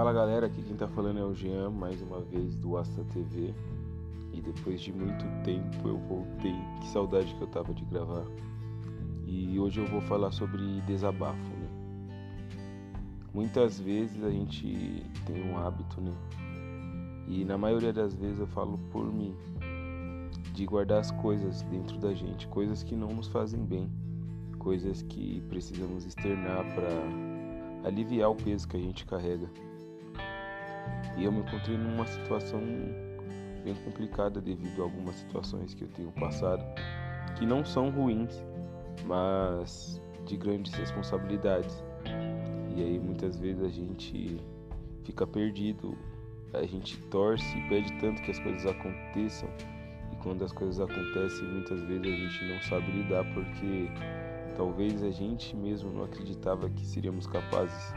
Fala galera, aqui quem tá falando é o Jean, mais uma vez do Asta TV. E depois de muito tempo eu voltei, que saudade que eu tava de gravar. E hoje eu vou falar sobre desabafo, né? Muitas vezes a gente tem um hábito, né? E na maioria das vezes eu falo por mim, de guardar as coisas dentro da gente, coisas que não nos fazem bem, coisas que precisamos externar para aliviar o peso que a gente carrega. E eu me encontrei numa situação bem complicada devido a algumas situações que eu tenho passado, que não são ruins, mas de grandes responsabilidades. E aí muitas vezes a gente fica perdido, a gente torce e pede tanto que as coisas aconteçam. E quando as coisas acontecem, muitas vezes a gente não sabe lidar porque talvez a gente mesmo não acreditava que seríamos capazes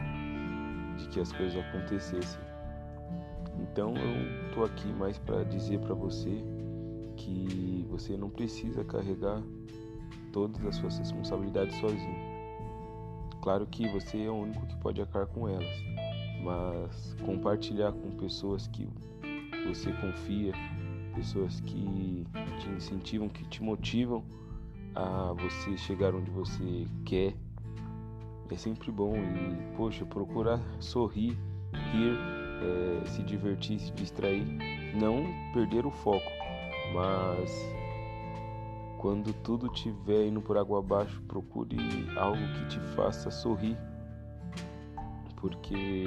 de que as coisas acontecessem. Então eu tô aqui mais para dizer para você que você não precisa carregar todas as suas responsabilidades sozinho. Claro que você é o único que pode arcar com elas, mas compartilhar com pessoas que você confia, pessoas que te incentivam, que te motivam a você chegar onde você quer, é sempre bom e poxa, procurar sorrir, rir é, se divertir, se distrair, não perder o foco, mas quando tudo estiver indo por água abaixo, procure algo que te faça sorrir, porque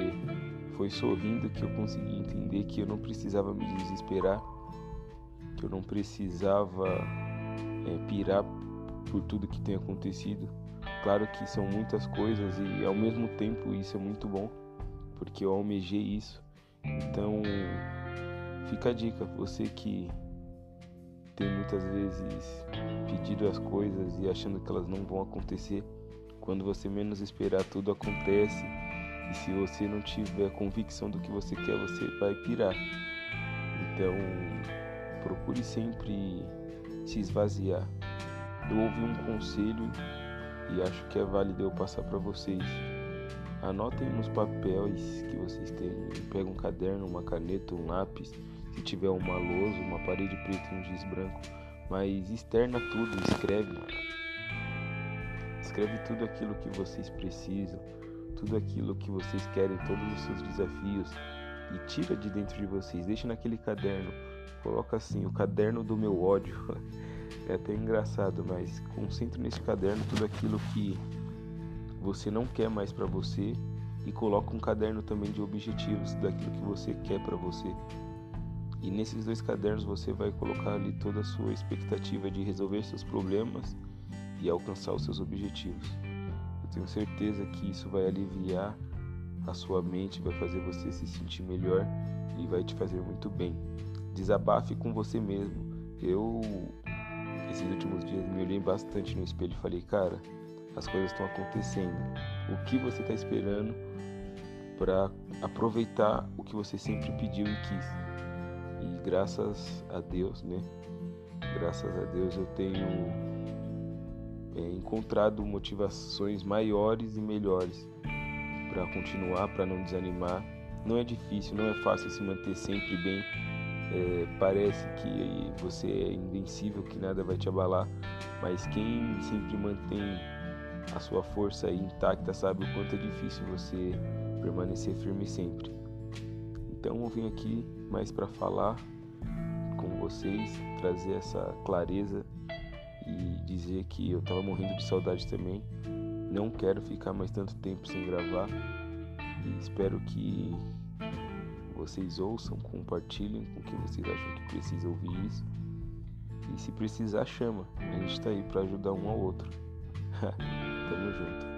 foi sorrindo que eu consegui entender que eu não precisava me desesperar, que eu não precisava é, pirar por tudo que tem acontecido. Claro que são muitas coisas e ao mesmo tempo isso é muito bom, porque eu almejei isso. Então, fica a dica, você que tem muitas vezes pedido as coisas e achando que elas não vão acontecer, quando você menos esperar, tudo acontece. E se você não tiver convicção do que você quer, você vai pirar. Então, procure sempre se esvaziar. Eu ouvi um conselho e acho que é válido eu passar para vocês. Anotem nos papéis que vocês têm. Pega um caderno, uma caneta, um lápis. Se tiver uma lousa, uma parede preta e um giz branco. Mas externa tudo, escreve. Escreve tudo aquilo que vocês precisam, tudo aquilo que vocês querem, todos os seus desafios. E tira de dentro de vocês, deixa naquele caderno. Coloca assim, o caderno do meu ódio. É até engraçado, mas concentre nesse caderno tudo aquilo que você não quer mais para você e coloca um caderno também de objetivos daquilo que você quer para você. E nesses dois cadernos você vai colocar ali toda a sua expectativa de resolver seus problemas e alcançar os seus objetivos. Eu tenho certeza que isso vai aliviar a sua mente, vai fazer você se sentir melhor e vai te fazer muito bem. Desabafe com você mesmo. Eu esses últimos dias me olhei bastante no espelho e falei, cara, as coisas estão acontecendo. O que você está esperando para aproveitar o que você sempre pediu e quis? E graças a Deus, né? Graças a Deus eu tenho é, encontrado motivações maiores e melhores para continuar, para não desanimar. Não é difícil, não é fácil se manter sempre bem. É, parece que você é invencível, que nada vai te abalar, mas quem sempre mantém a sua força intacta, sabe o quanto é difícil você permanecer firme sempre. Então eu vim aqui mais para falar com vocês, trazer essa clareza e dizer que eu tava morrendo de saudade também. Não quero ficar mais tanto tempo sem gravar e espero que vocês ouçam, compartilhem com quem vocês acham que precisa ouvir isso. E se precisar, chama. A gente está aí para ajudar um ao outro. Tamo junto.